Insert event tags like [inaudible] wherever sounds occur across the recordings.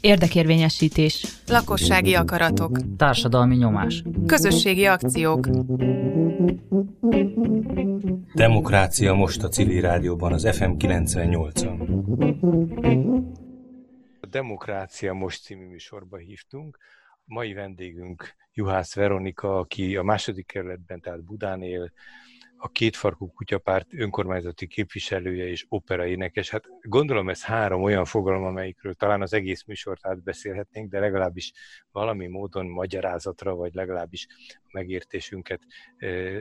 Érdekérvényesítés. Lakossági akaratok. Társadalmi nyomás. Közösségi akciók. Demokrácia most a civil rádióban, az FM 98-on. A Demokrácia most című műsorba hívtunk. A mai vendégünk Juhász Veronika, aki a második kerületben, tehát Budán él, a kétfarkú kutyapárt önkormányzati képviselője és operaénekes. Hát gondolom ez három olyan fogalom, amelyikről talán az egész műsort átbeszélhetnénk, de legalábbis valami módon magyarázatra, vagy legalábbis a megértésünket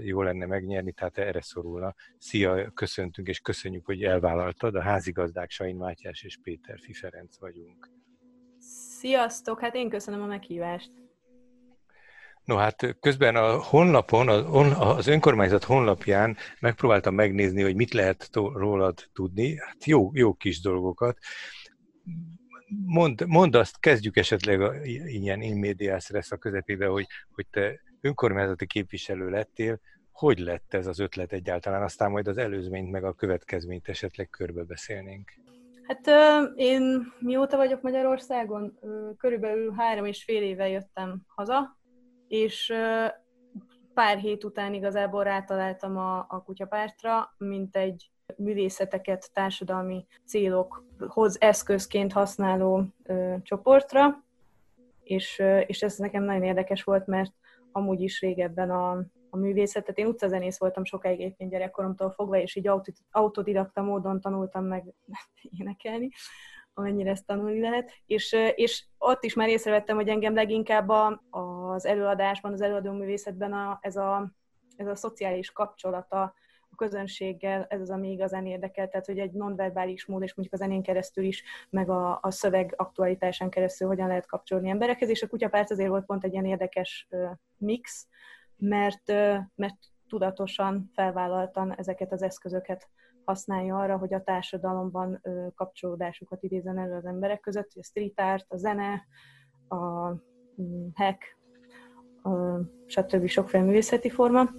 jó lenne megnyerni, tehát erre szorulna. Szia, köszöntünk, és köszönjük, hogy elvállaltad. A házigazdák Sain Mátyás és Péter Fiferenc vagyunk. Sziasztok, hát én köszönöm a meghívást. No hát közben a honlapon, az önkormányzat honlapján megpróbáltam megnézni, hogy mit lehet rólad tudni. Hát jó, jó kis dolgokat. Mond, mondd azt, kezdjük esetleg a, ilyen immédiás lesz a közepébe, hogy, hogy te önkormányzati képviselő lettél, hogy lett ez az ötlet egyáltalán, aztán majd az előzményt meg a következményt esetleg körbebeszélnénk. Hát én mióta vagyok Magyarországon? Körülbelül három és fél éve jöttem haza, és pár hét után igazából rátaláltam a, a kutyapártra, mint egy művészeteket társadalmi célokhoz eszközként használó ö, csoportra, és, ö, és ez nekem nagyon érdekes volt, mert amúgy is régebben a, a művészetet, én utcazenész voltam sokáig egyébként gyerekkoromtól fogva, és így autodidakta módon tanultam meg [laughs] énekelni, amennyire ezt tanulni lehet, és, és ott is már észrevettem, hogy engem leginkább a, az előadásban, az előadó művészetben a, ez, a, ez a szociális kapcsolata a közönséggel, ez az, ami igazán érdekel, tehát hogy egy nonverbális mód, és mondjuk a zenén keresztül is, meg a, a szöveg aktualitásán keresztül hogyan lehet kapcsolni emberekhez, és a kutyapárt azért volt pont egy ilyen érdekes mix, mert, mert tudatosan felvállaltan ezeket az eszközöket használja arra, hogy a társadalomban ö, kapcsolódásokat idézen elő az emberek között, a street art, a zene, a mm, hack, a, stb. sokféle művészeti forma.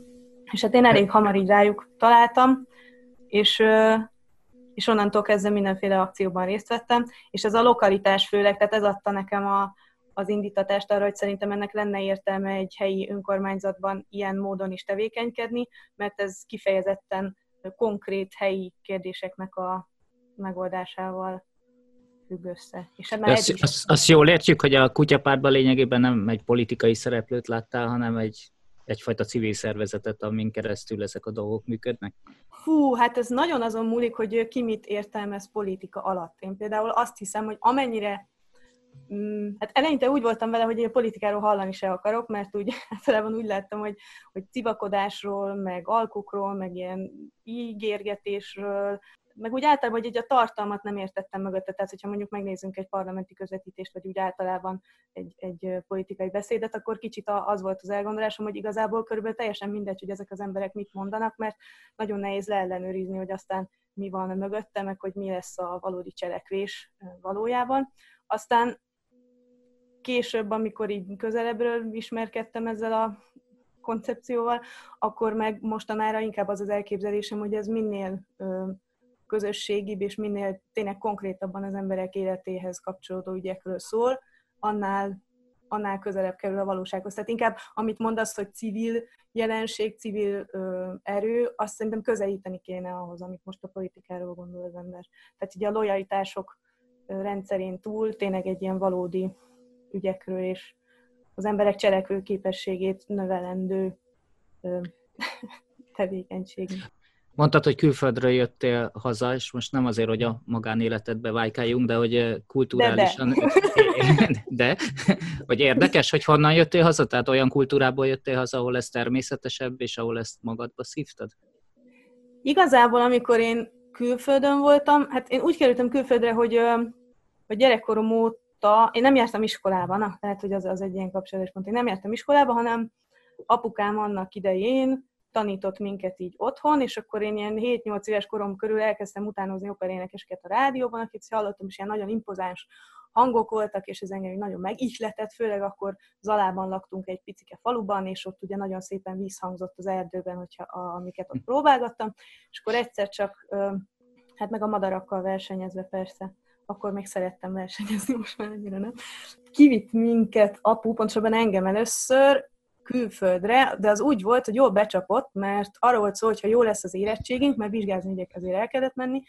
És hát én elég hamar így rájuk találtam, és, és onnantól kezdve mindenféle akcióban részt vettem, és ez a lokalitás főleg, tehát ez adta nekem a, az indítatást arra, hogy szerintem ennek lenne értelme egy helyi önkormányzatban ilyen módon is tevékenykedni, mert ez kifejezetten konkrét helyi kérdéseknek a megoldásával függ össze. És ebben azt, azt, azt jól értjük, hogy a kutyapártban lényegében nem egy politikai szereplőt láttál, hanem egy, egyfajta civil szervezetet, amin keresztül ezek a dolgok működnek? Hú, hát ez nagyon azon múlik, hogy ki mit értelmez politika alatt. Én például azt hiszem, hogy amennyire hát eleinte úgy voltam vele, hogy én politikáról hallani se akarok, mert úgy [laughs] általában úgy láttam, hogy, hogy civakodásról, meg alkukról, meg ilyen ígérgetésről, meg úgy általában, hogy egy a tartalmat nem értettem mögötte, tehát hogyha mondjuk megnézzünk egy parlamenti közvetítést, vagy úgy általában egy, egy politikai beszédet, akkor kicsit az volt az elgondolásom, hogy igazából körülbelül teljesen mindegy, hogy ezek az emberek mit mondanak, mert nagyon nehéz leellenőrizni, hogy aztán mi van mögötte, meg hogy mi lesz a valódi cselekvés valójában. Aztán később, amikor így közelebbről ismerkedtem ezzel a koncepcióval, akkor meg mostanára inkább az az elképzelésem, hogy ez minél közösségibb és minél tényleg konkrétabban az emberek életéhez kapcsolódó ügyekről szól, annál, annál közelebb kerül a valósághoz. Tehát inkább, amit mondasz, hogy civil jelenség, civil ö, erő, azt szerintem közelíteni kéne ahhoz, amit most a politikáról gondol az ember. Tehát ugye a lojalitások rendszerén túl tényleg egy ilyen valódi ügyekről és az emberek cselekvő képességét növelendő [laughs] tevékenység. Mondtad, hogy külföldről jöttél haza, és most nem azért, hogy a magánéletedbe vájkáljunk, de hogy kulturálisan... De, de. [laughs] de, hogy érdekes, hogy honnan jöttél haza? Tehát olyan kultúrából jöttél haza, ahol ez természetesebb, és ahol ezt magadba szívtad? Igazából, amikor én külföldön voltam, hát én úgy kerültem külföldre, hogy, hogy gyerekkorom óta, én nem jártam iskolába, na, lehet, hogy az, az egy ilyen kapcsolatos pont. Én nem jártam iskolába, hanem apukám annak idején tanított minket így otthon, és akkor én ilyen 7-8 éves korom körül elkezdtem utánozni operénekeseket a rádióban, akit hallottam, és ilyen nagyon impozáns hangok voltak, és ez engem nagyon megihletett, főleg akkor Zalában laktunk egy picike faluban, és ott ugye nagyon szépen vízhangzott az erdőben, hogyha, amiket ott próbálgattam, és akkor egyszer csak Hát meg a madarakkal versenyezve persze. Akkor még szerettem versenyezni, most már annyira nem. Kivitt minket apu, pontosabban engem először, külföldre, de az úgy volt, hogy jól becsapott, mert arra volt szó, hogy ha jó lesz az érettségünk, mert vizsgázni ugye azért el kellett menni,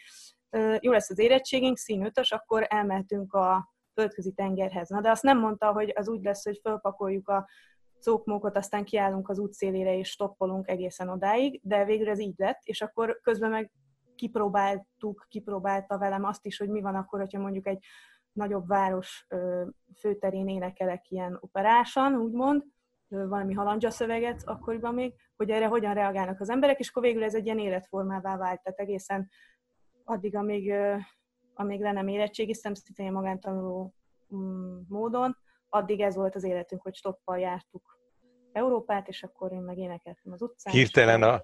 jó lesz az érettségünk, szín ötös, akkor elmehetünk a földközi tengerhez. Na de azt nem mondta, hogy az úgy lesz, hogy fölpakoljuk a szókmókot, aztán kiállunk az útszélére és stoppolunk egészen odáig, de végül ez így lett, és akkor közben meg kipróbáltuk, kipróbálta velem azt is, hogy mi van akkor, hogyha mondjuk egy nagyobb város főterén énekelek ilyen operásan, úgymond, valami halandzsa szöveget akkoriban még, hogy erre hogyan reagálnak az emberek, és akkor végül ez egy ilyen életformává vált, tehát egészen addig, amíg, amíg le nem érettségiztem, szintén magántanuló mm, módon, addig ez volt az életünk, hogy stoppal jártuk Európát, és akkor én meg énekeltem az utcán. Hirtelen a,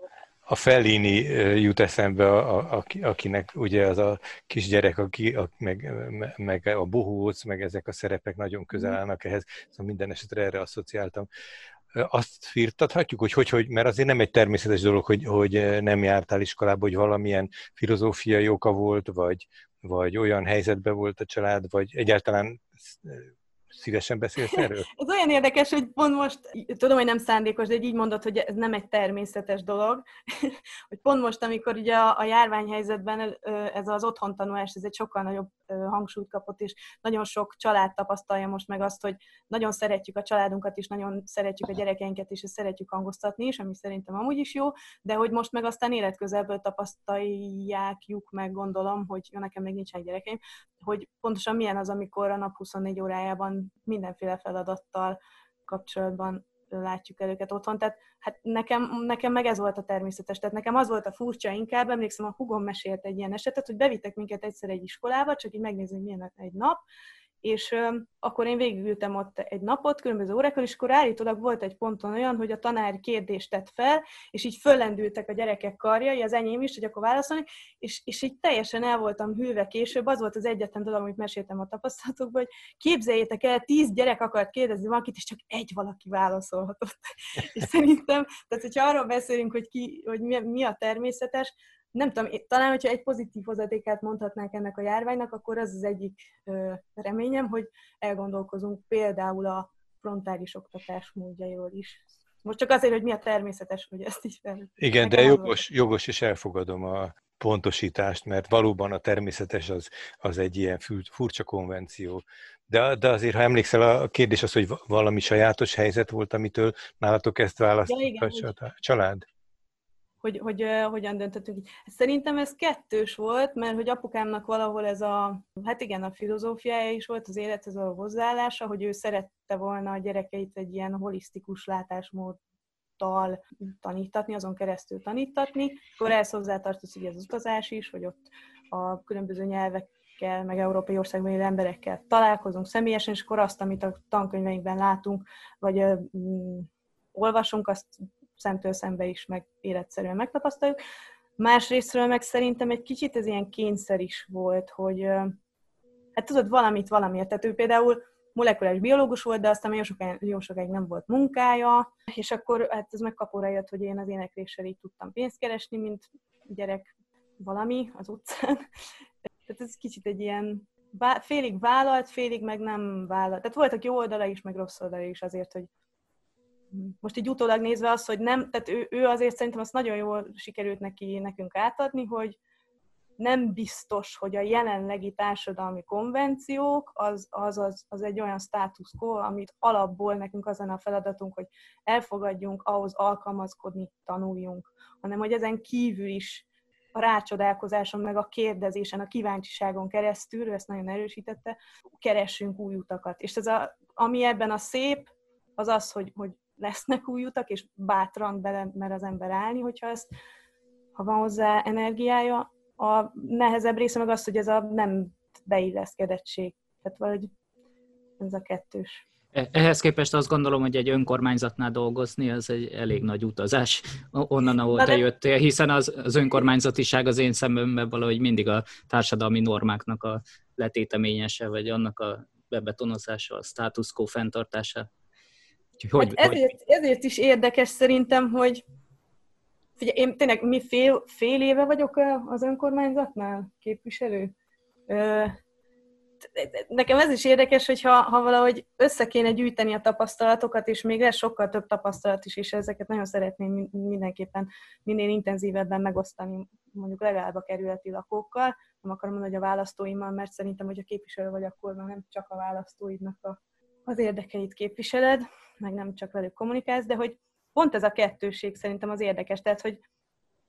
a Fellini jut eszembe, a, a, akinek ugye az a kisgyerek, aki, a, meg, meg a bohóc, meg ezek a szerepek nagyon közel mhm. állnak ehhez, szóval minden esetre erre asszociáltam. Azt firtathatjuk, hogy, hogy, hogy mert azért nem egy természetes dolog, hogy, hogy nem jártál iskolába, hogy valamilyen filozófiai oka volt, vagy, vagy olyan helyzetben volt a család, vagy egyáltalán Szívesen beszélsz erről? [laughs] ez olyan érdekes, hogy pont most, tudom, hogy nem szándékos, de így mondod, hogy ez nem egy természetes dolog, [laughs] hogy pont most, amikor ugye a, a járványhelyzetben ez az otthon tanulás, ez egy sokkal nagyobb hangsúlyt kapott, és nagyon sok család tapasztalja most meg azt, hogy nagyon szeretjük a családunkat is, nagyon szeretjük a gyerekeinket is, és szeretjük hangoztatni is, ami szerintem amúgy is jó, de hogy most meg aztán életközelből tapasztalják meg, gondolom, hogy jó, nekem még nincsen gyerekeim, hogy pontosan milyen az, amikor a nap 24 órájában mindenféle feladattal kapcsolatban látjuk el őket otthon. Tehát hát nekem, nekem meg ez volt a természetes. Tehát nekem az volt a furcsa inkább, emlékszem, a hugom mesélt egy ilyen esetet, hogy bevittek minket egyszer egy iskolába, csak így megnézni, milyen egy nap, és akkor én végigültem ott egy napot, különböző órákkal, és akkor állítólag volt egy ponton olyan, hogy a tanár kérdést tett fel, és így föllendültek a gyerekek karjai, az enyém is, hogy akkor válaszolni, és, és így teljesen el voltam hűve később, az volt az egyetlen dolog, amit meséltem a tapasztalatokban, hogy képzeljétek el, tíz gyerek akart kérdezni valakit, és csak egy valaki válaszolhatott. [laughs] és szerintem, tehát hogyha arról beszélünk, hogy, ki, hogy mi, mi a természetes, nem tudom, talán, hogyha egy pozitív hozadékát mondhatnánk ennek a járványnak, akkor az az egyik reményem, hogy elgondolkozunk például a frontális oktatás módjairól is. Most csak azért, hogy mi a természetes, hogy ezt is fel. Igen, de jogos, jogos, és elfogadom a pontosítást, mert valóban a természetes az, az egy ilyen furcsa konvenció. De, de azért, ha emlékszel, a kérdés az, hogy valami sajátos helyzet volt, amitől nálatok ezt választott ja, a család? Hogy, hogy uh, hogyan döntöttünk így. Szerintem ez kettős volt, mert hogy apukámnak valahol ez a, hát igen, a filozófiája is volt, az élethez a hozzáállása, hogy ő szerette volna a gyerekeit egy ilyen holisztikus látásmóddal tanítatni, azon keresztül tanítatni. Akkor ehhez hozzátartozik az utazás is, hogy ott a különböző nyelvekkel, meg európai országban élő emberekkel találkozunk személyesen, és akkor azt, amit a tankönyveinkben látunk, vagy mm, olvasunk, azt szemtől szembe is meg életszerűen megtapasztaljuk. Másrésztről meg szerintem egy kicsit ez ilyen kényszer is volt, hogy hát tudod, valamit valamiért. Tehát ő például molekuláris biológus volt, de aztán jó sokáig, jó sokáig nem volt munkája, és akkor hát ez megkapóra jött, hogy én az énekléssel így tudtam pénzt keresni, mint gyerek valami az utcán. [laughs] Tehát ez kicsit egy ilyen félig vállalt, félig meg nem vállalt. Tehát voltak jó oldala is, meg rossz oldala is azért, hogy most így utólag nézve az, hogy nem, tehát ő, ő azért szerintem azt nagyon jól sikerült neki nekünk átadni, hogy nem biztos, hogy a jelenlegi társadalmi konvenciók az, az, az, az egy olyan status quo, amit alapból nekünk az a feladatunk, hogy elfogadjunk, ahhoz alkalmazkodni tanuljunk, hanem hogy ezen kívül is a rácsodálkozáson, meg a kérdezésen, a kíváncsiságon keresztül, ő ezt nagyon erősítette, keressünk új utakat. És ez a, ami ebben a szép, az az, hogy, hogy lesznek új utak, és bátran bele mer az ember állni, hogyha ezt, ha van hozzá energiája. A nehezebb része meg az, hogy ez a nem beilleszkedettség. Tehát valahogy ez a kettős. E-, ehhez képest azt gondolom, hogy egy önkormányzatnál dolgozni, az egy elég nagy utazás onnan, ahol te jöttél, hiszen az, az önkormányzatiság az én szememben valahogy mindig a társadalmi normáknak a letéteményese, vagy annak a bebetonozása, a status quo fenntartása. Hogy, hát ezért, hogy... ezért is érdekes szerintem, hogy Figyelj, én tényleg mi fél, fél éve vagyok az önkormányzatnál képviselő. Nekem ez is érdekes, hogy ha, ha valahogy össze kéne gyűjteni a tapasztalatokat, és még lesz sokkal több tapasztalat is, és ezeket nagyon szeretném mindenképpen minél intenzívebben megosztani, mondjuk legalább a kerületi lakókkal. Nem akarom mondani, hogy a választóimmal, mert szerintem, hogy a képviselő vagy, akkor nem csak a választóidnak a, az érdekeit képviseled, meg nem csak velük kommunikálsz, de hogy pont ez a kettőség szerintem az érdekes. Tehát, hogy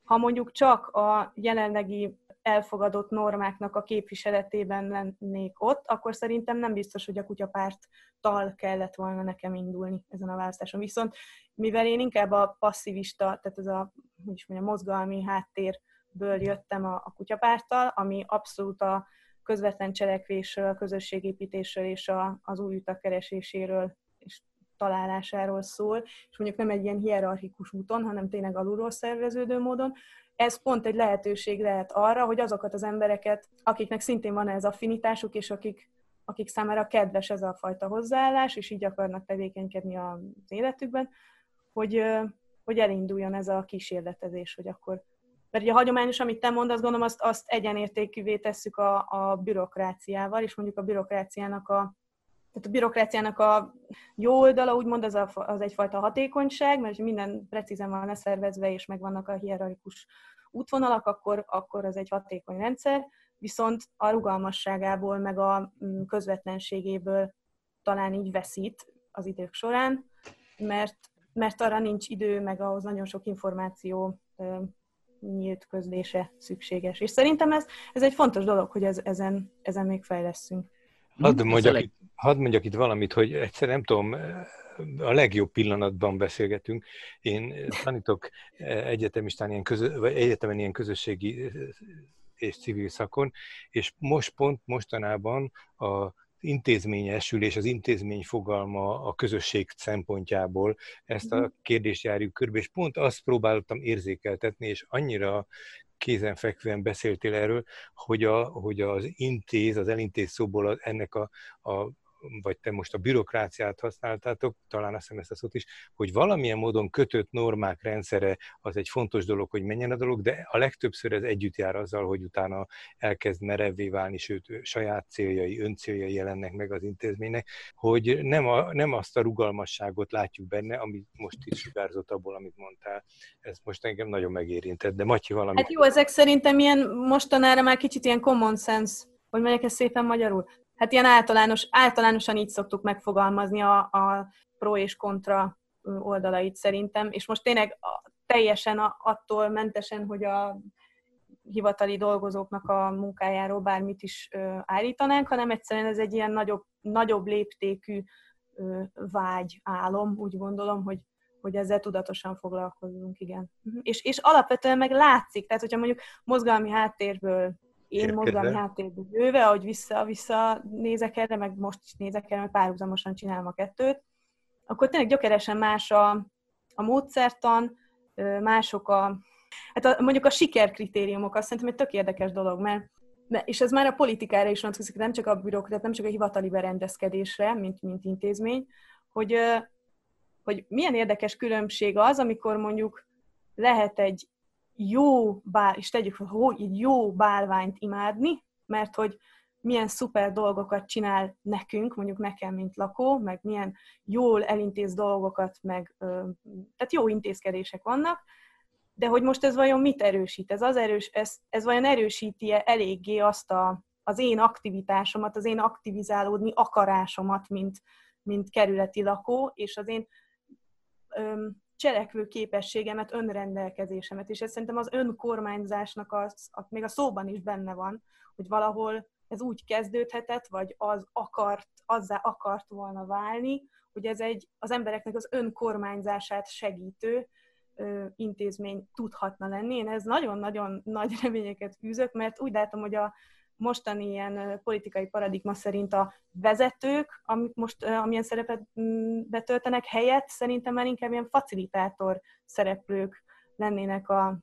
ha mondjuk csak a jelenlegi elfogadott normáknak a képviseletében lennék ott, akkor szerintem nem biztos, hogy a kutyapárttal kellett volna nekem indulni ezen a választáson. Viszont mivel én inkább a passzivista, tehát ez a, hogy is mondjam, mozgalmi háttérből jöttem a, a kutyapárttal, ami abszolút a közvetlen cselekvésről, a közösségépítésről és a, az új utak kereséséről és találásáról szól, és mondjuk nem egy ilyen hierarchikus úton, hanem tényleg alulról szerveződő módon. Ez pont egy lehetőség lehet arra, hogy azokat az embereket, akiknek szintén van ez affinitásuk, és akik, akik számára kedves ez a fajta hozzáállás, és így akarnak tevékenykedni az életükben, hogy, hogy elinduljon ez a kísérletezés, hogy akkor mert ugye a hagyományos, amit te mondasz, gondolom, azt, azt egyenértékűvé tesszük a, a bürokráciával, és mondjuk a bürokráciának a, tehát a bürokráciának a jó oldala, úgymond, az, a, az egyfajta hatékonyság, mert ha minden precízen van leszervezve, és megvannak a hierarchikus útvonalak, akkor, akkor az egy hatékony rendszer, viszont a rugalmasságából, meg a mm, közvetlenségéből talán így veszít az idők során, mert, mert arra nincs idő, meg ahhoz nagyon sok információ nyílt közlése szükséges. És szerintem ez, ez egy fontos dolog, hogy ez, ezen, ezen még fejleszünk. Hadd mondjak, itt, hadd mondjak itt valamit, hogy egyszer nem tudom, a legjobb pillanatban beszélgetünk. Én tanítok egyetemistán ilyen közö, vagy egyetemen ilyen közösségi és civil szakon, és most pont mostanában a intézményesülés, az intézmény fogalma a közösség szempontjából ezt a mhm. kérdést járjuk körbe, és pont azt próbáltam érzékeltetni, és annyira kézenfekvően beszéltél erről, hogy, a, hogy az intéz, az elintéz szóból ennek a, a vagy te most a bürokráciát használtátok, talán azt hiszem ezt a szót is, hogy valamilyen módon kötött normák rendszere az egy fontos dolog, hogy menjen a dolog, de a legtöbbször ez együtt jár azzal, hogy utána elkezd merevvé válni, sőt saját céljai, öncéljai jelennek meg az intézménynek, hogy nem, a, nem azt a rugalmasságot látjuk benne, amit most is sugárzott abból, amit mondtál. Ez most engem nagyon megérintett, de Matyi valami. Hát jó, ezek szerintem ilyen mostanára már kicsit ilyen common sense, hogy melyek ez szépen magyarul hát ilyen általános, általánosan így szoktuk megfogalmazni a, a pro és kontra oldalait szerintem, és most tényleg teljesen attól mentesen, hogy a hivatali dolgozóknak a munkájáról bármit is állítanánk, hanem egyszerűen ez egy ilyen nagyobb, nagyobb léptékű vágy, álom, úgy gondolom, hogy, hogy ezzel tudatosan foglalkozunk, igen. Mhm. És, és alapvetően meg látszik, tehát hogyha mondjuk mozgalmi háttérből én mozgalmi háttérből jövő, ahogy vissza-vissza nézek erre, meg most is nézek erre, mert párhuzamosan csinálom a kettőt, akkor tényleg gyökeresen más a, a módszertan, mások a, hát a, mondjuk a sikerkritériumok, azt szerintem egy tök érdekes dolog, mert és ez már a politikára is vonatkozik, nem csak a bürokrat, nem csak a hivatali berendezkedésre, mint, mint intézmény, hogy, hogy milyen érdekes különbség az, amikor mondjuk lehet egy jó bál, és tegyük fel, hogy így jó bálványt imádni, mert hogy milyen szuper dolgokat csinál nekünk, mondjuk nekem, mint lakó, meg milyen jól elintéz dolgokat, meg tehát jó intézkedések vannak, de hogy most ez vajon mit erősít? Ez, az erős, ez, ez vajon erősíti-e eléggé azt a, az én aktivitásomat, az én aktivizálódni akarásomat, mint, mint kerületi lakó, és az én cselekvő képességemet, önrendelkezésemet, és ez szerintem az önkormányzásnak az, az, még a szóban is benne van, hogy valahol ez úgy kezdődhetett, vagy az akart, azzá akart volna válni, hogy ez egy az embereknek az önkormányzását segítő ö, intézmény tudhatna lenni. Én ez nagyon-nagyon nagy reményeket fűzök, mert úgy látom, hogy a, mostani ilyen politikai paradigma szerint a vezetők, amik most amilyen szerepet mm, betöltenek helyett, szerintem már inkább ilyen facilitátor szereplők lennének a,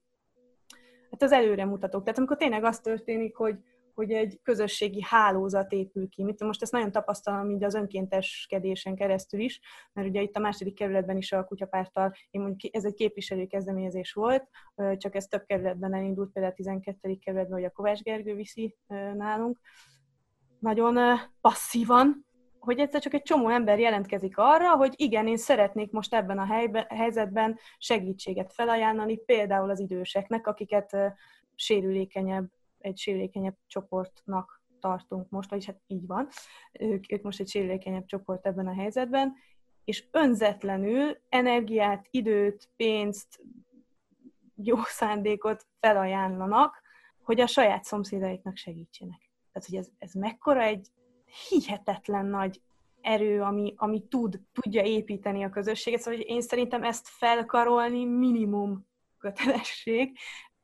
hát az előremutatók. Tehát amikor tényleg az történik, hogy, hogy egy közösségi hálózat épül ki. Mit most ezt nagyon tapasztalom így az önkénteskedésen keresztül is, mert ugye itt a második kerületben is a kutyapárttal, én mondjuk ez egy képviselő kezdeményezés volt, csak ez több kerületben elindult, például a 12. kerületben, hogy a Kovács Gergő viszi nálunk. Nagyon passzívan, hogy egyszer csak egy csomó ember jelentkezik arra, hogy igen, én szeretnék most ebben a helyben, helyzetben segítséget felajánlani, például az időseknek, akiket sérülékenyebb, egy sérülékenyebb csoportnak tartunk most, vagyis hát így van, ők, ők most egy sérülékenyebb csoport ebben a helyzetben, és önzetlenül energiát, időt, pénzt, jó szándékot felajánlanak, hogy a saját szomszédaiknak segítsenek. Tehát, hogy ez, ez mekkora egy hihetetlen nagy erő, ami, ami tud, tudja építeni a közösséget. Szóval én szerintem ezt felkarolni minimum kötelesség,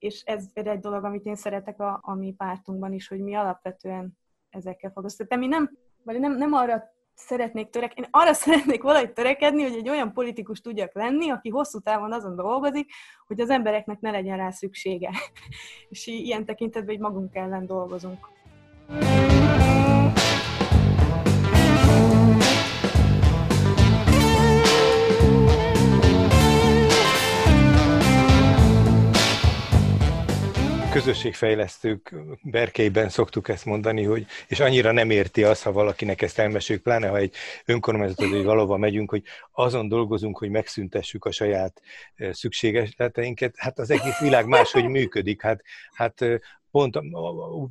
és ez egy dolog, amit én szeretek a, a mi pártunkban is, hogy mi alapvetően ezekkel foglalkozunk. De mi nem, vagy nem, nem arra szeretnék törekedni, én arra [laughs] szeretnék valahogy törekedni, hogy egy olyan politikus tudjak lenni, aki hosszú távon azon dolgozik, hogy az embereknek ne legyen rá szüksége. [laughs] és ilyen tekintetben, hogy magunk ellen dolgozunk. Közösségfejlesztők berkeiben szoktuk ezt mondani, hogy, és annyira nem érti az, ha valakinek ezt elmeséljük, pláne ha egy önkormányzatot, hogy valóban megyünk, hogy azon dolgozunk, hogy megszüntessük a saját szükségesleteinket, hát az egész világ máshogy működik. Hát, hát pont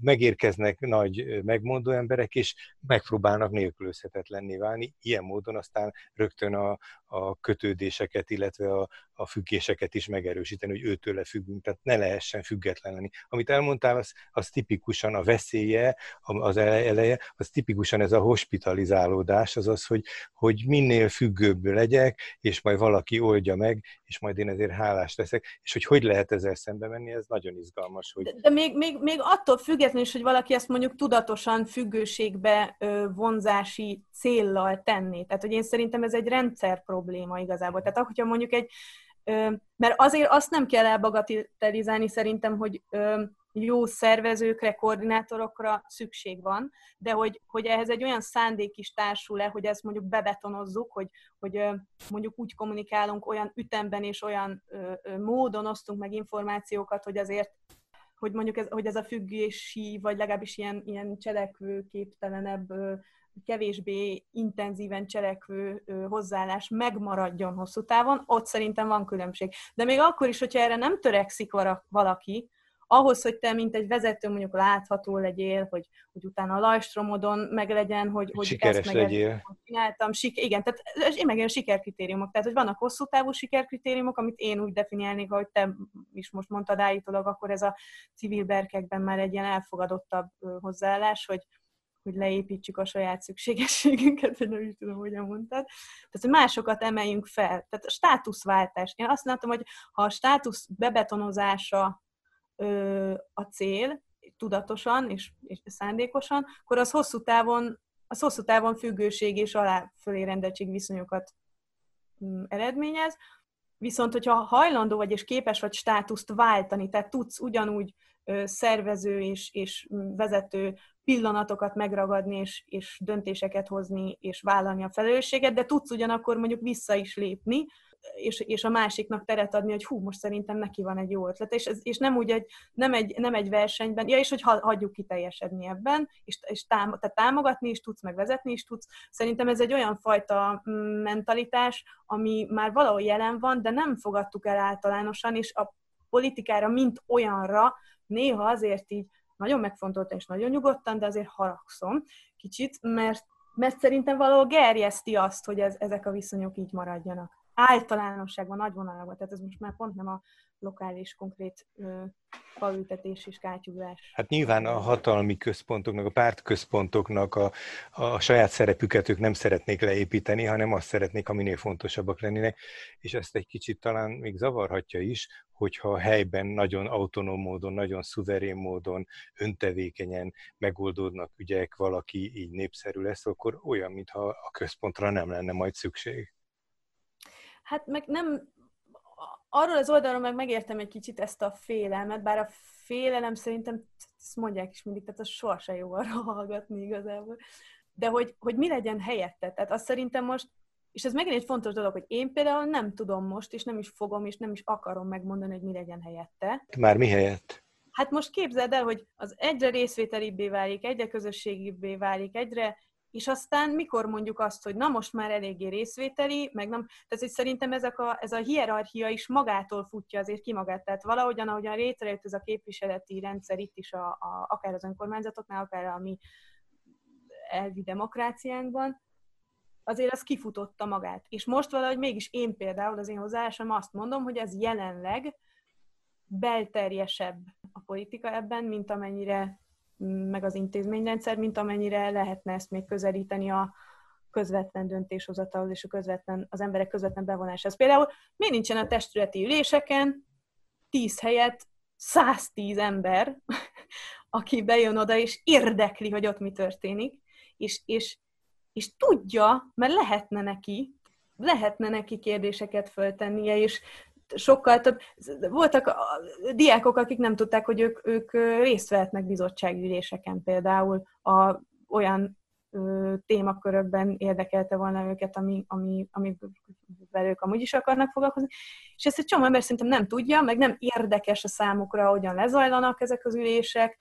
megérkeznek nagy megmondó emberek, és megpróbálnak nélkülözhetetlenné válni. Ilyen módon aztán rögtön a, a kötődéseket, illetve a, a függéseket is megerősíteni, hogy őtőle függünk, tehát ne lehessen független. Amit elmondtál, az, az tipikusan a veszélye, az eleje, az tipikusan ez a hospitalizálódás, az az, hogy, hogy minél függőbb legyek, és majd valaki oldja meg, és majd én ezért hálás leszek, és hogy hogy lehet ezzel szembe menni, ez nagyon izgalmas. Hogy... De, de még, még, még attól függetlenül is, hogy valaki ezt mondjuk tudatosan függőségbe vonzási céllal tenni. Tehát, hogy én szerintem ez egy rendszer probléma igazából. Tehát, hogyha mondjuk egy, mert azért azt nem kell elbagatelizálni szerintem, hogy jó szervezőkre, koordinátorokra szükség van, de hogy, hogy ehhez egy olyan szándék is társul-e, hogy ezt mondjuk bebetonozzuk, hogy, hogy mondjuk úgy kommunikálunk olyan ütemben és olyan módon osztunk meg információkat, hogy azért hogy mondjuk ez, hogy ez a függési, vagy legalábbis ilyen, ilyen cselekvőképtelenebb kevésbé intenzíven cselekvő hozzáállás megmaradjon hosszú távon, ott szerintem van különbség. De még akkor is, hogyha erre nem törekszik valaki, ahhoz, hogy te, mint egy vezető mondjuk látható legyél, hogy, hogy utána a lajstromodon meg legyen, hogy, hogy Sikeres ezt meg legyél. csináltam. Sik, igen, tehát én meg ilyen sikerkritériumok. Tehát, hogy vannak hosszú távú sikerkritériumok, amit én úgy definiálnék, ahogy te is most mondtad állítólag, akkor ez a civil berkekben már egy ilyen elfogadottabb hozzáállás, hogy, hogy leépítsük a saját szükségességünket, vagy nem is tudom, hogyan mondtad. Tehát, hogy másokat emeljünk fel. Tehát a státuszváltás. Én azt látom, hogy ha a státusz bebetonozása ö, a cél, tudatosan és, és szándékosan, akkor az hosszú távon, az hosszú távon függőség és alá fölé rendeltség viszonyokat mm, eredményez. Viszont, hogyha hajlandó vagy és képes vagy státuszt váltani, tehát tudsz ugyanúgy szervező és, és vezető pillanatokat megragadni, és, és döntéseket hozni, és vállalni a felelősséget, de tudsz ugyanakkor mondjuk vissza is lépni, és, és a másiknak teret adni, hogy hú, most szerintem neki van egy jó ötlet, és, és nem úgy egy, nem egy, nem egy versenyben, ja, és hogy hagyjuk kiteljesedni ebben, és, és tám, tehát támogatni is tudsz, meg vezetni is tudsz. Szerintem ez egy olyan fajta mentalitás, ami már valahol jelen van, de nem fogadtuk el általánosan, és a politikára, mint olyanra néha azért így nagyon megfontoltan és nagyon nyugodtan, de azért haragszom kicsit, mert, mert szerintem valahol gerjeszti azt, hogy ez, ezek a viszonyok így maradjanak általánosságban, nagy vonalakban, tehát ez most már pont nem a lokális, konkrét faültetés és kátyugrás. Hát nyilván a hatalmi központoknak, a pártközpontoknak a, a saját szerepüket ők nem szeretnék leépíteni, hanem azt szeretnék, ha minél fontosabbak lennének, és ezt egy kicsit talán még zavarhatja is, hogyha a helyben nagyon autonóm módon, nagyon szuverén módon, öntevékenyen megoldódnak ügyek, valaki így népszerű lesz, akkor olyan, mintha a központra nem lenne majd szükség. Hát meg nem, arról az oldalról meg megértem egy kicsit ezt a félelmet, bár a félelem szerintem, ezt mondják is mindig, tehát az sohasem jó arra hallgatni igazából. De hogy, hogy mi legyen helyette, tehát azt szerintem most, és ez megint egy fontos dolog, hogy én például nem tudom most, és nem is fogom, és nem is akarom megmondani, hogy mi legyen helyette. Már mi helyett? Hát most képzeld el, hogy az egyre részvételibbé válik, egyre közösségibbé válik, egyre és aztán mikor mondjuk azt, hogy na most már eléggé részvételi, meg nem, tehát szerintem ezek a, ez a hierarchia is magától futja azért ki magát, tehát valahogyan, ahogyan létrejött ez a képviseleti rendszer itt is, a, a, akár az önkormányzatoknál, akár a mi elvi demokráciánkban, azért az kifutotta magát. És most valahogy mégis én például, az én hozzáállásom azt mondom, hogy ez jelenleg belterjesebb a politika ebben, mint amennyire meg az intézményrendszer, mint amennyire lehetne ezt még közelíteni a közvetlen döntéshozatalhoz és a közvetlen, az emberek közvetlen bevonáshoz. Például miért nincsen a testületi üléseken 10 helyet 110 ember, [laughs] aki bejön oda és érdekli, hogy ott mi történik, és, és, és tudja, mert lehetne neki, lehetne neki kérdéseket föltennie, és sokkal több, voltak a diákok, akik nem tudták, hogy ők, ők részt vehetnek bizottságüléseken például a, olyan ö, témakörökben érdekelte volna őket, ami, ami, amivel ők amúgy is akarnak foglalkozni. És ezt egy csomó ember szerintem nem tudja, meg nem érdekes a számukra, hogyan lezajlanak ezek az ülések,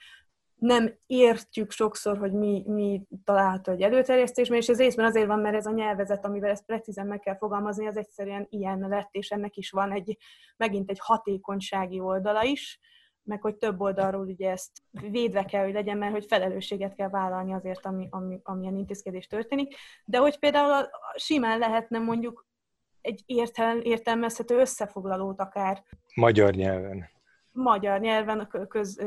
nem értjük sokszor, hogy mi, mi található egy előterjesztésben, és ez részben azért van, mert ez a nyelvezet, amivel ezt precízen meg kell fogalmazni, az egyszerűen ilyen lett, és ennek is van egy, megint egy hatékonysági oldala is, meg hogy több oldalról ugye ezt védve kell, hogy legyen, mert hogy felelősséget kell vállalni azért, ami, ami, amilyen intézkedés történik, de hogy például a, simán lehetne mondjuk egy értel, értelmezhető összefoglalót akár. Magyar nyelven magyar nyelven a köz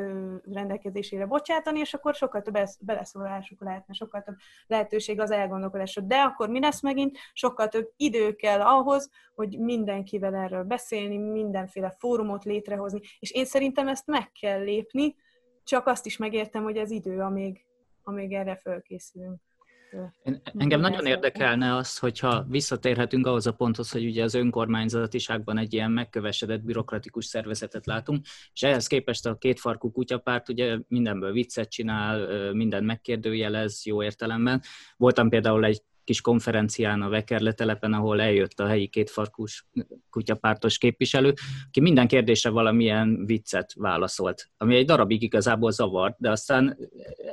rendelkezésére bocsátani, és akkor sokkal több beleszólásuk lehetne, sokkal több lehetőség az elgondolkodásra. De akkor mi lesz megint? Sokkal több idő kell ahhoz, hogy mindenkivel erről beszélni, mindenféle fórumot létrehozni, és én szerintem ezt meg kell lépni, csak azt is megértem, hogy ez idő, amíg, amíg erre fölkészülünk. Én, engem nagyon érdekelne az, hogyha visszatérhetünk ahhoz a ponthoz, hogy ugye az önkormányzatiságban egy ilyen megkövesedett bürokratikus szervezetet látunk, és ehhez képest a kétfarkú kutyapárt ugye mindenből viccet csinál, mindent megkérdőjelez jó értelemben. Voltam például egy kis konferencián a telepen, ahol eljött a helyi kétfarkus kutyapártos képviselő, aki minden kérdésre valamilyen viccet válaszolt, ami egy darabig igazából zavart, de aztán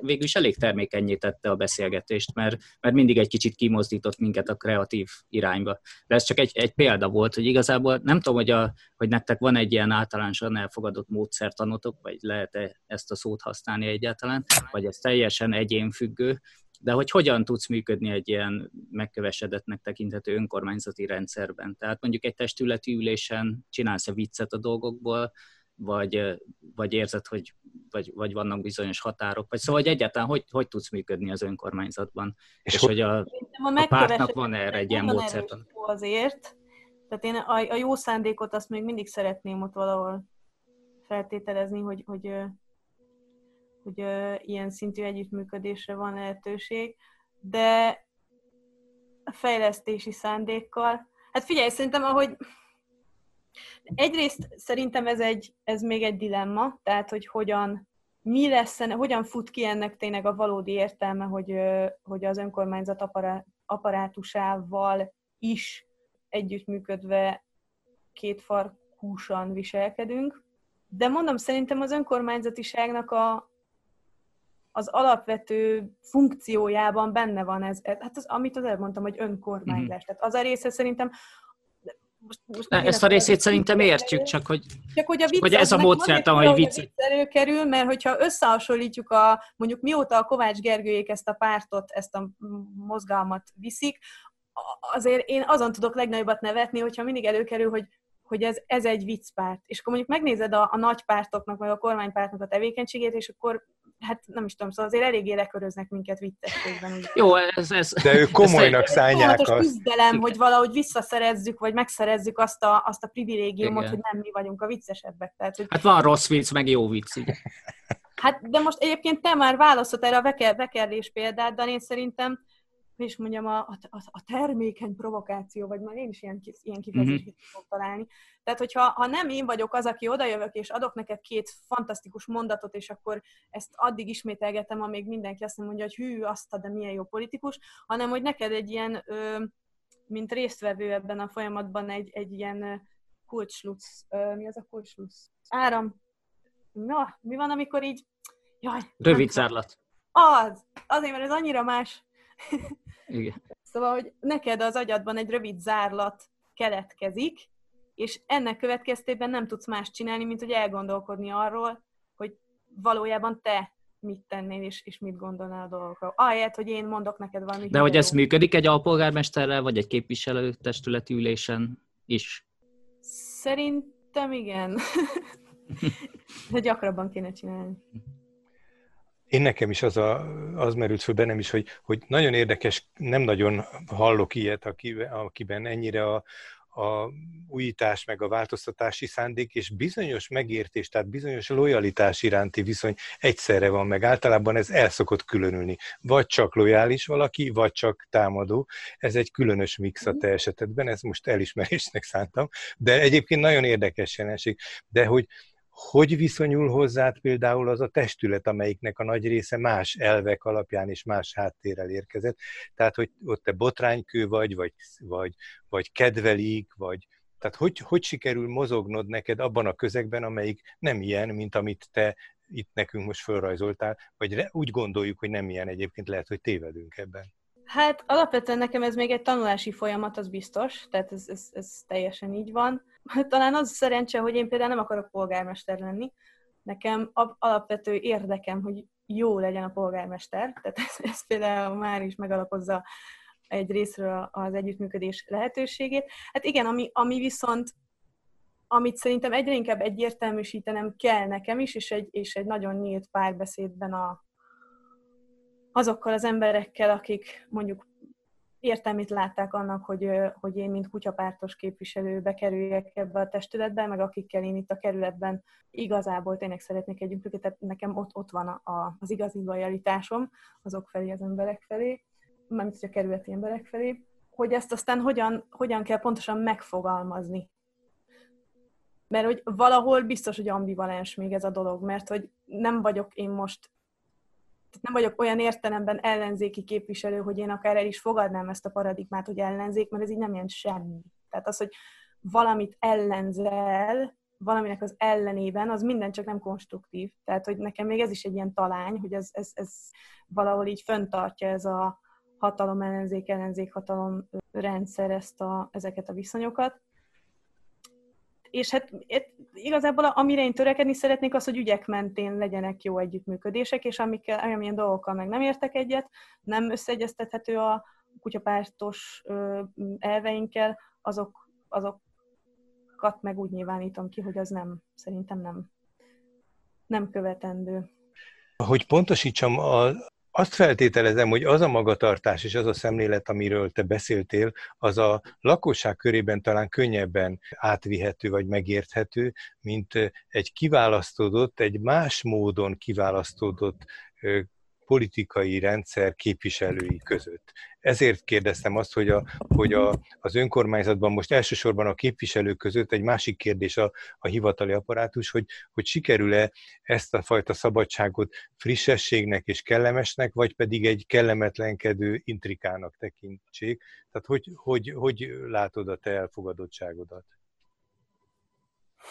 végül is elég termékenyé a beszélgetést, mert, mert mindig egy kicsit kimozdított minket a kreatív irányba. De ez csak egy, egy példa volt, hogy igazából nem tudom, hogy, a, hogy nektek van egy ilyen általánosan elfogadott módszertanotok, vagy lehet-e ezt a szót használni egyáltalán, vagy ez teljesen egyénfüggő, de hogy hogyan tudsz működni egy ilyen megkövesedetnek tekinthető önkormányzati rendszerben. Tehát mondjuk egy testületi ülésen csinálsz-e viccet a dolgokból, vagy, vagy érzed, hogy vagy, vagy vannak bizonyos határok, vagy szóval hogy egyáltalán hogy, hogy tudsz működni az önkormányzatban, és, és hogy a, a, a pártnak van erre egy ilyen módszert. Azért, tehát én a, a jó szándékot azt még mindig szeretném ott valahol feltételezni, hogy, hogy hogy ilyen szintű együttműködésre van lehetőség, de fejlesztési szándékkal. Hát figyelj, szerintem, ahogy egyrészt szerintem ez, egy, ez még egy dilemma, tehát, hogy hogyan, mi lesz, hogyan fut ki ennek tényleg a valódi értelme, hogy, hogy az önkormányzat apparátusával is együttműködve kétfarkúsan viselkedünk. De mondom, szerintem az önkormányzatiságnak a, az alapvető funkciójában benne van ez, hát az, amit az elmondtam, hogy önkormányzás. Mm-hmm. Tehát az a része szerintem most, most ne, ezt a részét szerintem értjük, csak hogy, csak hogy, a vicc, hogy ez a módszert, ahogy vicc... előkerül, mert hogyha összehasonlítjuk a, mondjuk mióta a Kovács Gergőjék ezt a pártot, ezt a mozgalmat viszik, azért én azon tudok legnagyobbat nevetni, hogyha mindig előkerül, hogy hogy ez, ez egy viccpárt. És akkor mondjuk megnézed a, a nagy pártoknak, vagy a kormánypártnak a tevékenységét, és akkor hát nem is tudom, szóval azért eléggé leköröznek minket viccességben. [laughs] Jó, ez, ez... De ők komolynak szállják azt. küzdelem, hogy valahogy visszaszerezzük, vagy megszerezzük azt a, azt a privilégiumot, Igen. hogy nem mi vagyunk a viccesebbek. Tehát, hogy... Hát van rossz vicc, meg jó vicc. Hát, de most egyébként te már választott erre a veker, vekerlés példát, de én szerintem hogy is mondjam, a, a, a termékeny provokáció, vagy már én is ilyen, ilyen kifejezést mm-hmm. fogok találni. Tehát, hogyha ha nem én vagyok az, aki odajövök, és adok neked két fantasztikus mondatot, és akkor ezt addig ismételgetem, amíg mindenki azt mondja, hogy hű, azt de milyen jó politikus, hanem hogy neked egy ilyen, ö, mint résztvevő ebben a folyamatban egy, egy ilyen kulcslusz, mi az a kulcslusz? Áram. Na, mi van, amikor így, jaj. Rövid zárlat. Az, azért, mert ez annyira más. Igen. Szóval, hogy neked az agyadban egy rövid zárlat keletkezik, és ennek következtében nem tudsz más csinálni, mint hogy elgondolkodni arról, hogy valójában te mit tennél, és, és mit gondolnál a dolgokról. Ahelyett, hogy én mondok neked valamit. De hogy ez működik egy alpolgármesterrel, vagy egy képviselőtestületi ülésen is? Szerintem igen. [laughs] De gyakrabban kéne csinálni. Én nekem is az, a, az merült föl bennem is, hogy, hogy nagyon érdekes, nem nagyon hallok ilyet, akiben ennyire a, a újítás, meg a változtatási szándék, és bizonyos megértés, tehát bizonyos lojalitás iránti viszony egyszerre van meg. Általában ez el szokott különülni. Vagy csak lojális valaki, vagy csak támadó. Ez egy különös mix a te esetedben, ezt most elismerésnek szántam, de egyébként nagyon érdekes jelenség. De hogy, hogy viszonyul hozzád például az a testület, amelyiknek a nagy része más elvek alapján és más háttérrel érkezett? Tehát, hogy ott te botránykő vagy, vagy, vagy, vagy kedvelik, vagy, tehát hogy, hogy sikerül mozognod neked abban a közegben, amelyik nem ilyen, mint amit te itt nekünk most felrajzoltál, vagy úgy gondoljuk, hogy nem ilyen egyébként, lehet, hogy tévedünk ebben. Hát alapvetően nekem ez még egy tanulási folyamat, az biztos, tehát ez, ez, ez teljesen így van. Hát talán az szerencse, hogy én például nem akarok polgármester lenni. Nekem alapvető érdekem, hogy jó legyen a polgármester, tehát ez, ez például már is megalapozza egy részről az együttműködés lehetőségét. Hát igen, ami, ami viszont amit szerintem egyre inkább egyértelműsítenem kell nekem is, és egy, és egy nagyon nyílt párbeszédben a, azokkal az emberekkel, akik mondjuk értelmét látták annak, hogy, hogy én, mint kutyapártos képviselő bekerüljek ebbe a testületbe, meg akikkel én itt a kerületben igazából tényleg szeretnék együtt, tehát nekem ott, ott van a, a, az igazi lojalitásom azok felé, az emberek felé, mármint a kerületi emberek felé, hogy ezt aztán hogyan, hogyan kell pontosan megfogalmazni. Mert hogy valahol biztos, hogy ambivalens még ez a dolog, mert hogy nem vagyok én most nem vagyok olyan értelemben ellenzéki képviselő, hogy én akár el is fogadnám ezt a paradigmát, hogy ellenzék, mert ez így nem jelent semmi. Tehát az, hogy valamit ellenzel, valaminek az ellenében, az minden csak nem konstruktív. Tehát, hogy nekem még ez is egy ilyen talány, hogy ez, ez, ez valahol így föntartja ez a hatalom ellenzék, ellenzék hatalom rendszer ezt a, ezeket a viszonyokat és hát igazából amire én törekedni szeretnék, az, hogy ügyek mentén legyenek jó együttműködések, és amikkel, amilyen dolgokkal meg nem értek egyet, nem összeegyeztethető a kutyapártos elveinkkel, azok, azokat meg úgy nyilvánítom ki, hogy az nem, szerintem nem, nem követendő. Hogy pontosítsam, a, azt feltételezem, hogy az a magatartás és az a szemlélet, amiről te beszéltél, az a lakosság körében talán könnyebben átvihető vagy megérthető, mint egy kiválasztódott, egy más módon kiválasztódott politikai rendszer képviselői között. Ezért kérdeztem azt, hogy, a, hogy a, az önkormányzatban most elsősorban a képviselők között egy másik kérdés a, a hivatali apparátus, hogy, hogy sikerül-e ezt a fajta szabadságot frissességnek és kellemesnek, vagy pedig egy kellemetlenkedő intrikának tekintsék. Tehát hogy, hogy, hogy látod a te elfogadottságodat?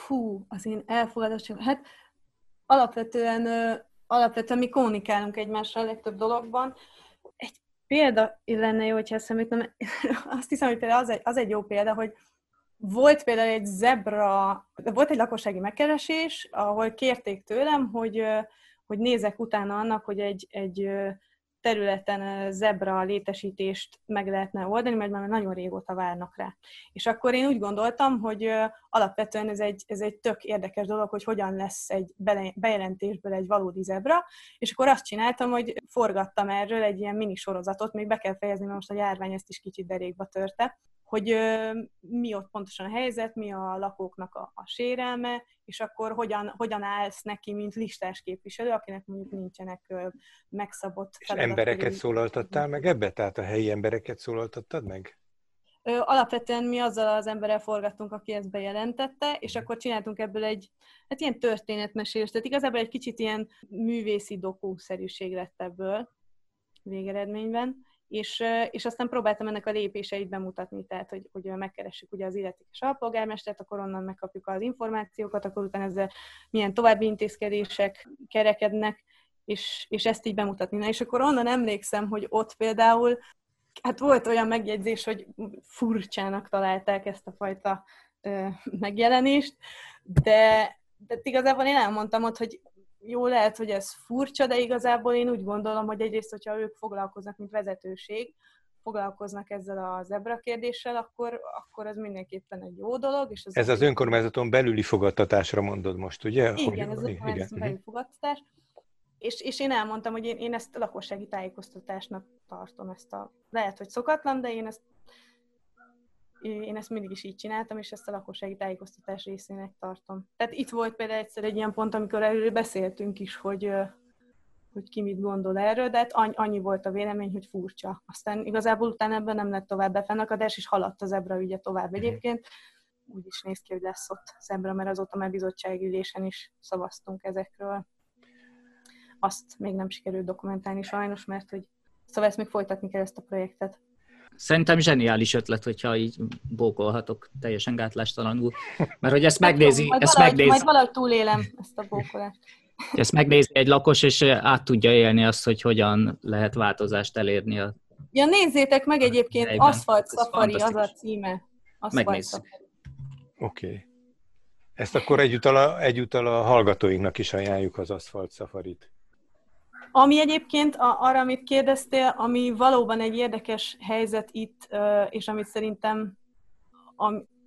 Hú, az én elfogadottságom. Hát alapvetően alapvetően mi kommunikálunk egymással a legtöbb dologban. Egy példa lenne jó, hogyha eszembe nem, [laughs] azt hiszem, hogy például az egy, az egy jó példa, hogy volt például egy zebra, volt egy lakossági megkeresés, ahol kérték tőlem, hogy, hogy nézek utána annak, hogy egy, egy területen zebra létesítést meg lehetne oldani, mert már nagyon régóta várnak rá. És akkor én úgy gondoltam, hogy alapvetően ez egy, ez egy tök érdekes dolog, hogy hogyan lesz egy bejelentésből egy valódi zebra, és akkor azt csináltam, hogy forgattam erről egy ilyen mini sorozatot, még be kell fejezni, mert most a járvány ezt is kicsit derékba törte, hogy mi ott pontosan a helyzet, mi a lakóknak a, a sérelme, és akkor hogyan, hogyan állsz neki, mint listás képviselő, akinek mondjuk nincsenek megszabott És embereket szólaltattál meg ebbe? Tehát a helyi embereket szólaltattad meg? Alapvetően mi azzal az emberrel forgattunk, aki ezt bejelentette, és akkor csináltunk ebből egy, hát ilyen történetmesélést, tehát igazából egy kicsit ilyen művészi dokúszerűség lett ebből végeredményben és, és aztán próbáltam ennek a lépéseit bemutatni, tehát hogy, hogy megkeressük ugye az illetékes alpolgármestert, akkor onnan megkapjuk az információkat, akkor utána ezzel milyen további intézkedések kerekednek, és, és ezt így bemutatni. Na, és akkor onnan emlékszem, hogy ott például, hát volt olyan megjegyzés, hogy furcsának találták ezt a fajta ö, megjelenést, de, de igazából én elmondtam ott, hogy jó lehet, hogy ez furcsa, de igazából én úgy gondolom, hogy egyrészt, hogyha ők foglalkoznak, mint vezetőség, foglalkoznak ezzel a zebra kérdéssel, akkor, akkor ez mindenképpen egy jó dolog. És az ez az önkormányzaton belüli fogadtatásra mondod most, ugye? Igen, ez az önkormányzaton belüli fogadtatás. És, és én elmondtam, hogy én, én ezt a lakossági tájékoztatásnak tartom, ezt a, lehet, hogy szokatlan, de én ezt én ezt mindig is így csináltam, és ezt a lakossági tájékoztatás részének tartom. Tehát itt volt például egyszer egy ilyen pont, amikor erről beszéltünk is, hogy, hogy ki mit gondol erről, de hát annyi volt a vélemény, hogy furcsa. Aztán igazából utána ebben nem lett tovább befennakadás, és haladt az ebra ügye tovább mhm. egyébként. Úgy is néz ki, hogy lesz ott zebra, mert azóta már bizottsági ülésen is szavaztunk ezekről. Azt még nem sikerült dokumentálni sajnos, mert hogy szóval ezt még folytatni kell ezt a projektet. Szerintem zseniális ötlet, hogyha így bókolhatok teljesen gátlástalanul. Mert hogy ezt megnézi... Majd, ezt valahogy, megnézi, majd valahogy túlélem ezt a bókolást. Ezt megnézi egy lakos, és át tudja élni azt, hogy hogyan lehet változást elérni a Ja, nézzétek meg egyébként, Aszfalt Safari az a címe. Megnézzük. Oké. Okay. Ezt akkor egyúttal a, egyúttal a hallgatóinknak is ajánljuk az Aszfalt Safarit. Ami egyébként arra, amit kérdeztél, ami valóban egy érdekes helyzet itt, és amit szerintem,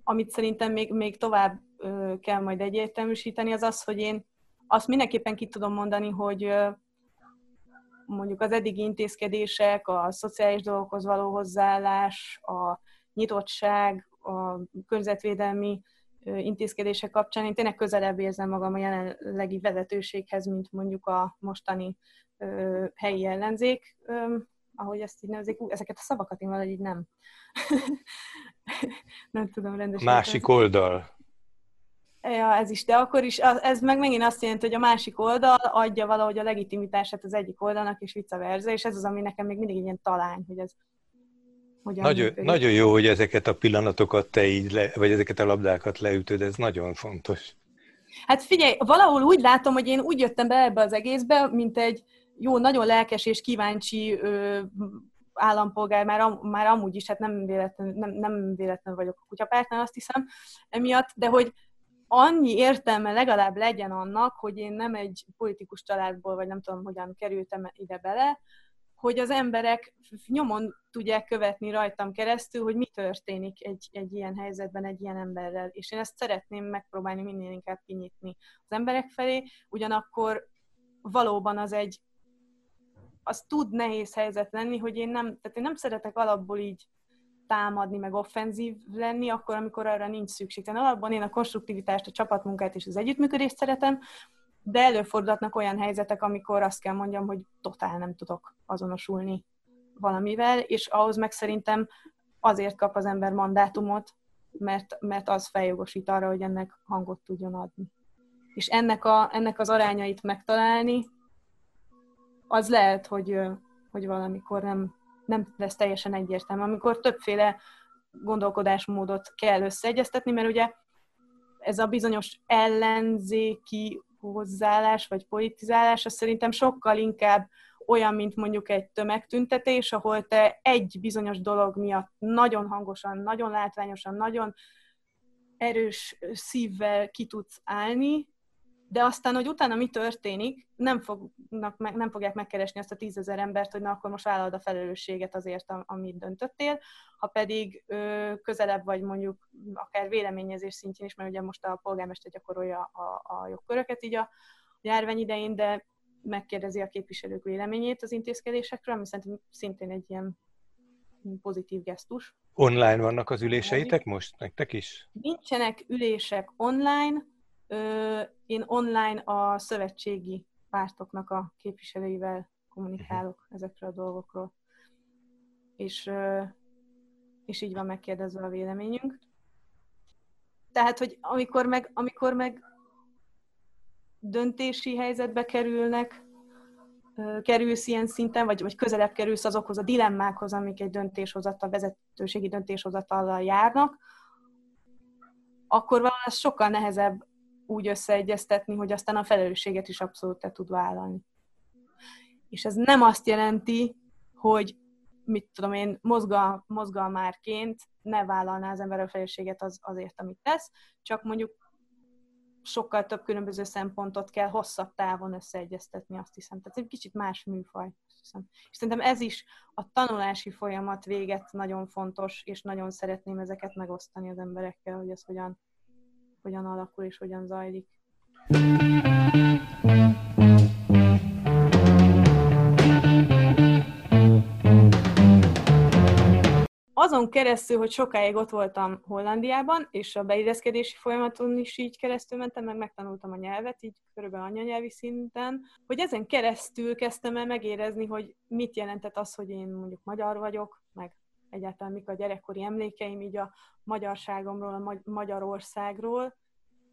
amit szerintem még, még tovább kell majd egyértelműsíteni, az az, hogy én azt mindenképpen ki tudom mondani, hogy mondjuk az eddigi intézkedések, a szociális dolgokhoz való hozzáállás, a nyitottság, a környezetvédelmi intézkedések kapcsán én tényleg közelebb érzem magam a jelenlegi vezetőséghez, mint mondjuk a mostani ö, helyi ellenzék, ö, ahogy ezt így nevezik, ú, ezeket a szavakat én valahogy így nem, [laughs] nem tudom rendesen. Másik oldal. Ja, ez is, de akkor is, ez meg megint azt jelenti, hogy a másik oldal adja valahogy a legitimitását az egyik oldalnak, és vice versa, és ez az, ami nekem még mindig ilyen talány, hogy ez nagyon, nagyon jó, hogy ezeket a pillanatokat te így, le, vagy ezeket a labdákat leütöd, ez nagyon fontos. Hát figyelj, valahol úgy látom, hogy én úgy jöttem be ebbe az egészbe, mint egy, jó, nagyon lelkes és kíváncsi ö, állampolgár, már, am, már amúgy is, hát nem véletlen, nem, nem véletlen vagyok a kutyapártnál, azt hiszem, emiatt, de hogy annyi értelme legalább legyen annak, hogy én nem egy politikus családból, vagy nem tudom, hogyan kerültem ide bele, hogy az emberek nyomon tudják követni rajtam keresztül, hogy mi történik egy, egy ilyen helyzetben egy ilyen emberrel. És én ezt szeretném megpróbálni minél inkább kinyitni az emberek felé, ugyanakkor valóban az egy az tud nehéz helyzet lenni, hogy én nem, tehát én nem szeretek alapból így támadni, meg offenzív lenni, akkor, amikor arra nincs szükség. Tehát alapban én a konstruktivitást, a csapatmunkát és az együttműködést szeretem, de előfordulhatnak olyan helyzetek, amikor azt kell mondjam, hogy totál nem tudok azonosulni valamivel, és ahhoz meg szerintem azért kap az ember mandátumot, mert, mert az feljogosít arra, hogy ennek hangot tudjon adni. És ennek, a, ennek az arányait megtalálni, az lehet, hogy, hogy valamikor nem, nem lesz teljesen egyértelmű, amikor többféle gondolkodásmódot kell összeegyeztetni, mert ugye ez a bizonyos ellenzéki hozzáállás vagy politizálás, az szerintem sokkal inkább olyan, mint mondjuk egy tömegtüntetés, ahol te egy bizonyos dolog miatt nagyon hangosan, nagyon látványosan, nagyon erős szívvel ki tudsz állni, de aztán, hogy utána mi történik, nem, fognak nem fogják megkeresni azt a tízezer embert, hogy na akkor most vállalod a felelősséget azért, amit döntöttél. Ha pedig ö, közelebb vagy mondjuk akár véleményezés szintjén is, mert ugye most a polgármester gyakorolja a, a jogköröket így a járvány idején, de megkérdezi a képviselők véleményét az intézkedésekről, ami szerintem szintén egy ilyen pozitív gesztus. Online vannak az üléseitek most, nektek is? Nincsenek ülések online. Én online a szövetségi pártoknak a képviselőivel kommunikálok uh-huh. ezekről a dolgokról. És, és így van megkérdezve a véleményünk. Tehát, hogy amikor meg, amikor meg döntési helyzetbe kerülnek, kerülsz ilyen szinten, vagy, vagy közelebb kerülsz azokhoz a dilemmákhoz, amik egy döntéshozatal, vezetőségi döntéshozatallal járnak, akkor valami sokkal nehezebb úgy összeegyeztetni, hogy aztán a felelősséget is abszolút te tud vállalni. És ez nem azt jelenti, hogy mit tudom én, mozgal, mozgalmárként ne vállalná az ember a felelősséget az, azért, amit tesz, csak mondjuk sokkal több különböző szempontot kell hosszabb távon összeegyeztetni, azt hiszem. Tehát egy kicsit más műfaj. Azt hiszem. És szerintem ez is a tanulási folyamat véget nagyon fontos, és nagyon szeretném ezeket megosztani az emberekkel, hogy ez hogyan, hogyan alakul és hogyan zajlik. azon keresztül, hogy sokáig ott voltam Hollandiában, és a beilleszkedési folyamaton is így keresztül mentem, meg megtanultam a nyelvet, így körülbelül anyanyelvi szinten, hogy ezen keresztül kezdtem el megérezni, hogy mit jelentett az, hogy én mondjuk magyar vagyok, meg egyáltalán mik a gyerekkori emlékeim így a magyarságomról, a Magyarországról,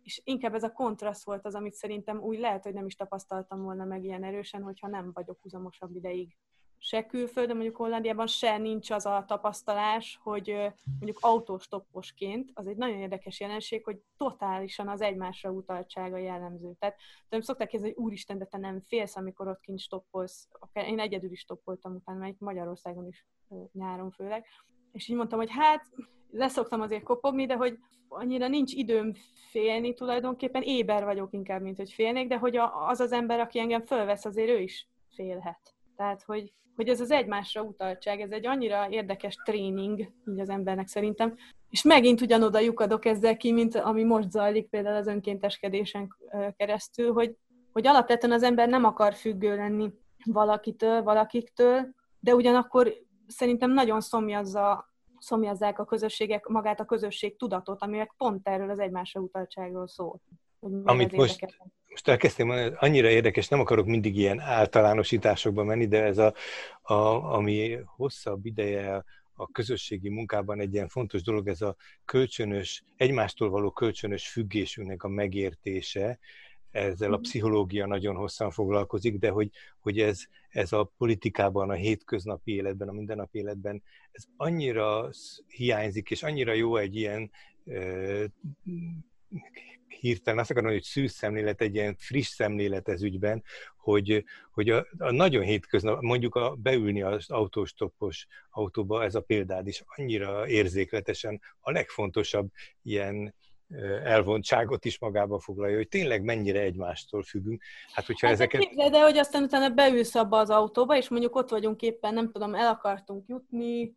és inkább ez a kontraszt volt az, amit szerintem úgy lehet, hogy nem is tapasztaltam volna meg ilyen erősen, hogyha nem vagyok huzamosabb ideig se külföldön, mondjuk Hollandiában se nincs az a tapasztalás, hogy mondjuk autóstopposként, az egy nagyon érdekes jelenség, hogy totálisan az egymásra utaltsága jellemző. Tehát nem szokták kérdezni, hogy úristen, de te nem félsz, amikor ott kint stoppolsz. Én egyedül is stoppoltam utána, mert Magyarországon is nyáron főleg. És így mondtam, hogy hát leszoktam azért kopogni, de hogy annyira nincs időm félni tulajdonképpen, éber vagyok inkább, mint hogy félnék, de hogy az az ember, aki engem fölvesz, azért ő is félhet. Tehát, hogy hogy ez az egymásra utaltság, ez egy annyira érdekes tréning így az embernek szerintem, és megint ugyanoda lyukadok ezzel ki, mint ami most zajlik például az önkénteskedésen keresztül, hogy, hogy alapvetően az ember nem akar függő lenni valakitől, valakiktől, de ugyanakkor szerintem nagyon szomjazza, szomjazzák a közösségek magát a közösség tudatot, ami meg pont erről az egymásra utaltságról szól. Amit most, most elkezdtem mondani, annyira érdekes, nem akarok mindig ilyen általánosításokba menni, de ez a, a ami hosszabb ideje a közösségi munkában egy ilyen fontos dolog, ez a kölcsönös, egymástól való kölcsönös függésünknek a megértése, ezzel a mhm. pszichológia nagyon hosszan foglalkozik, de hogy, hogy ez, ez a politikában, a hétköznapi életben, a mindennapi életben, ez annyira hiányzik, és annyira jó egy ilyen hirtelen azt akarom, hogy szűz szemlélet, egy ilyen friss szemlélet ez ügyben, hogy, hogy a, a nagyon hétköznap, mondjuk a, beülni az autóstoppos autóba, ez a példád is annyira érzékletesen a legfontosabb ilyen elvontságot is magába foglalja, hogy tényleg mennyire egymástól függünk. Hát, hogyha hát ezeket... De, de hogy aztán utána beülsz abba az autóba, és mondjuk ott vagyunk éppen, nem tudom, el akartunk jutni,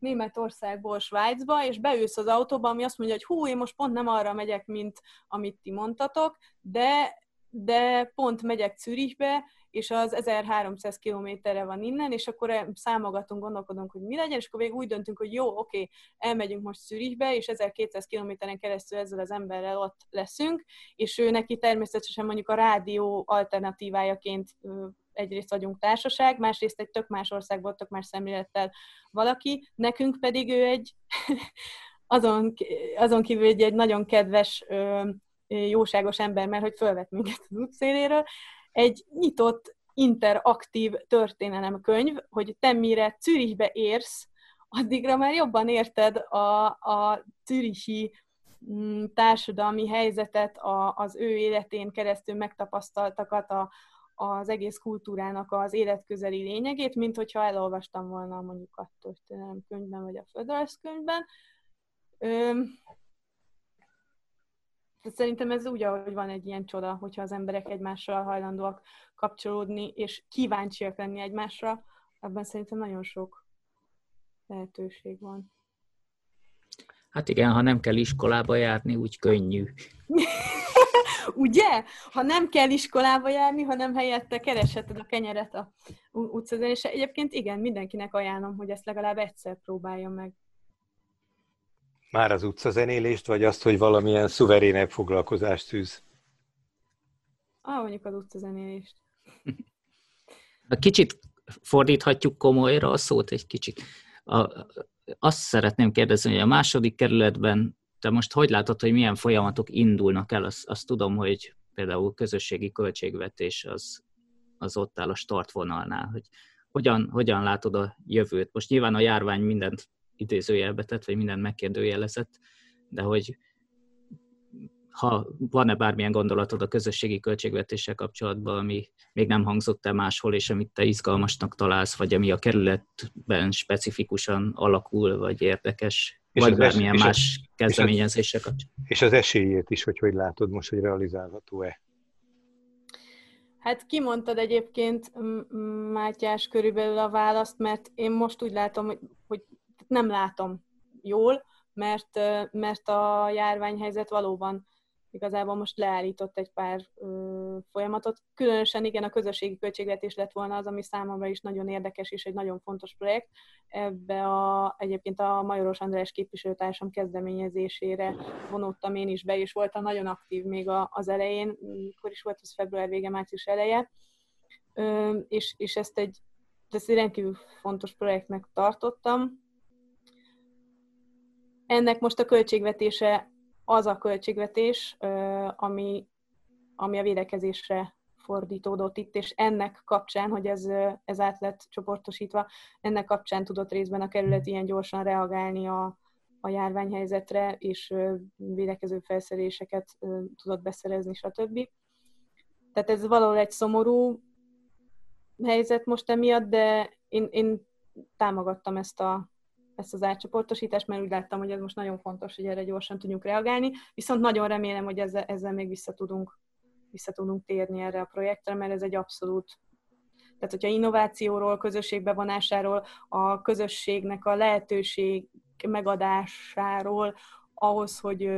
Németországból Svájcba, és beülsz az autóba, ami azt mondja, hogy hú, én most pont nem arra megyek, mint amit ti mondtatok, de, de pont megyek Zürichbe, és az 1300 kilométerre van innen, és akkor számogatunk, gondolkodunk, hogy mi legyen, és akkor még úgy döntünk, hogy jó, oké, elmegyünk most Zürichbe, és 1200 kilométeren keresztül ezzel az emberrel ott leszünk, és ő neki természetesen mondjuk a rádió alternatívájaként egyrészt vagyunk társaság, másrészt egy tök más országból, tök más szemlélettel valaki, nekünk pedig ő egy [laughs] azon, azon kívül egy, egy nagyon kedves, jóságos ember, mert hogy fölvet minket az útszéléről, egy nyitott, interaktív történelemkönyv, hogy te mire Zürichbe érsz, addigra már jobban érted a, a zürichi mm, társadalmi helyzetet, a, az ő életén keresztül megtapasztaltakat, a, az egész kultúrának az életközeli lényegét, mint hogyha elolvastam volna mondjuk a történelem könyvben, vagy a földrajz könyvben. Szerintem ez úgy, ahogy van egy ilyen csoda, hogyha az emberek egymással hajlandóak kapcsolódni, és kíváncsiak lenni egymásra, ebben szerintem nagyon sok lehetőség van. Hát igen, ha nem kell iskolába járni, úgy könnyű. [laughs] Ugye? Ha nem kell iskolába járni, hanem helyette keresheted a kenyeret a utcán, és egyébként igen, mindenkinek ajánlom, hogy ezt legalább egyszer próbálja meg. Már az utcazenélést, vagy azt, hogy valamilyen szuverénebb foglalkozást tűz? Ah, mondjuk az utcazenélést. Kicsit fordíthatjuk komolyra a szót egy kicsit. A, azt szeretném kérdezni, hogy a második kerületben te most hogy látod, hogy milyen folyamatok indulnak el? Azt, azt tudom, hogy például közösségi költségvetés az, az ott áll a startvonalnál, hogy hogyan, hogyan látod a jövőt. Most nyilván a járvány mindent idézőjelbe tett, vagy mindent megkérdőjelezett, de hogy ha van-e bármilyen gondolatod a közösségi költségvetéssel kapcsolatban, ami még nem hangzott el máshol, és amit te izgalmasnak találsz, vagy ami a kerületben specifikusan alakul, vagy érdekes, és vagy bármilyen es- más és kezdeményezések kapcsolatban. És az esélyét is, hogy hogy látod most, hogy realizálható-e? Hát kimondtad egyébként, Mátyás, körülbelül a választ, mert én most úgy látom, hogy, hogy nem látom jól, mert, mert a járványhelyzet valóban igazából most leállított egy pár ö, folyamatot. Különösen igen, a közösségi költségvetés lett volna az, ami számomra is nagyon érdekes és egy nagyon fontos projekt. Ebbe a, egyébként a Majoros András képviselőtársam kezdeményezésére vonódtam én is be, és voltam nagyon aktív még a, az elején, mikor is volt ez február vége, március eleje, ö, és, és ezt egy, ezt egy rendkívül fontos projektnek tartottam. Ennek most a költségvetése az a költségvetés, ami, ami a védekezésre fordítódott itt, és ennek kapcsán, hogy ez, ez át lett csoportosítva, ennek kapcsán tudott részben a kerület ilyen gyorsan reagálni a, a járványhelyzetre, és védekező felszereléseket tudott beszerezni, stb. Tehát ez valahol egy szomorú helyzet most emiatt, de én, én támogattam ezt a, ezt az átcsoportosítást, mert úgy láttam, hogy ez most nagyon fontos, hogy erre gyorsan tudjunk reagálni, viszont nagyon remélem, hogy ezzel, ezzel még vissza tudunk, vissza tudunk térni erre a projektre, mert ez egy abszolút tehát, hogyha innovációról, közösségbevonásáról, a közösségnek a lehetőség megadásáról, ahhoz, hogy,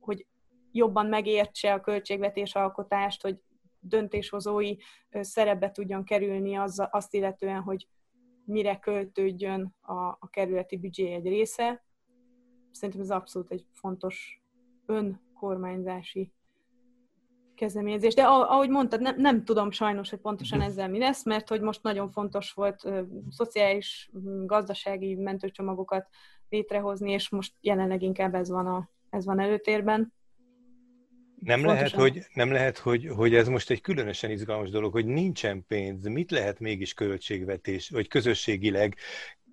hogy jobban megértse a költségvetés alkotást, hogy döntéshozói szerepbe tudjon kerülni az, azt illetően, hogy mire költődjön a, a kerületi büdzsé egy része. Szerintem ez abszolút egy fontos önkormányzási kezdeményezés. De ahogy mondtad, nem, nem tudom sajnos, hogy pontosan ezzel mi lesz, mert hogy most nagyon fontos volt ö, szociális, gazdasági mentőcsomagokat létrehozni, és most jelenleg inkább ez van, a, ez van előtérben. Nem lehet, hogy, nem lehet hogy, hogy ez most egy különösen izgalmas dolog, hogy nincsen pénz. Mit lehet mégis költségvetés, vagy közösségileg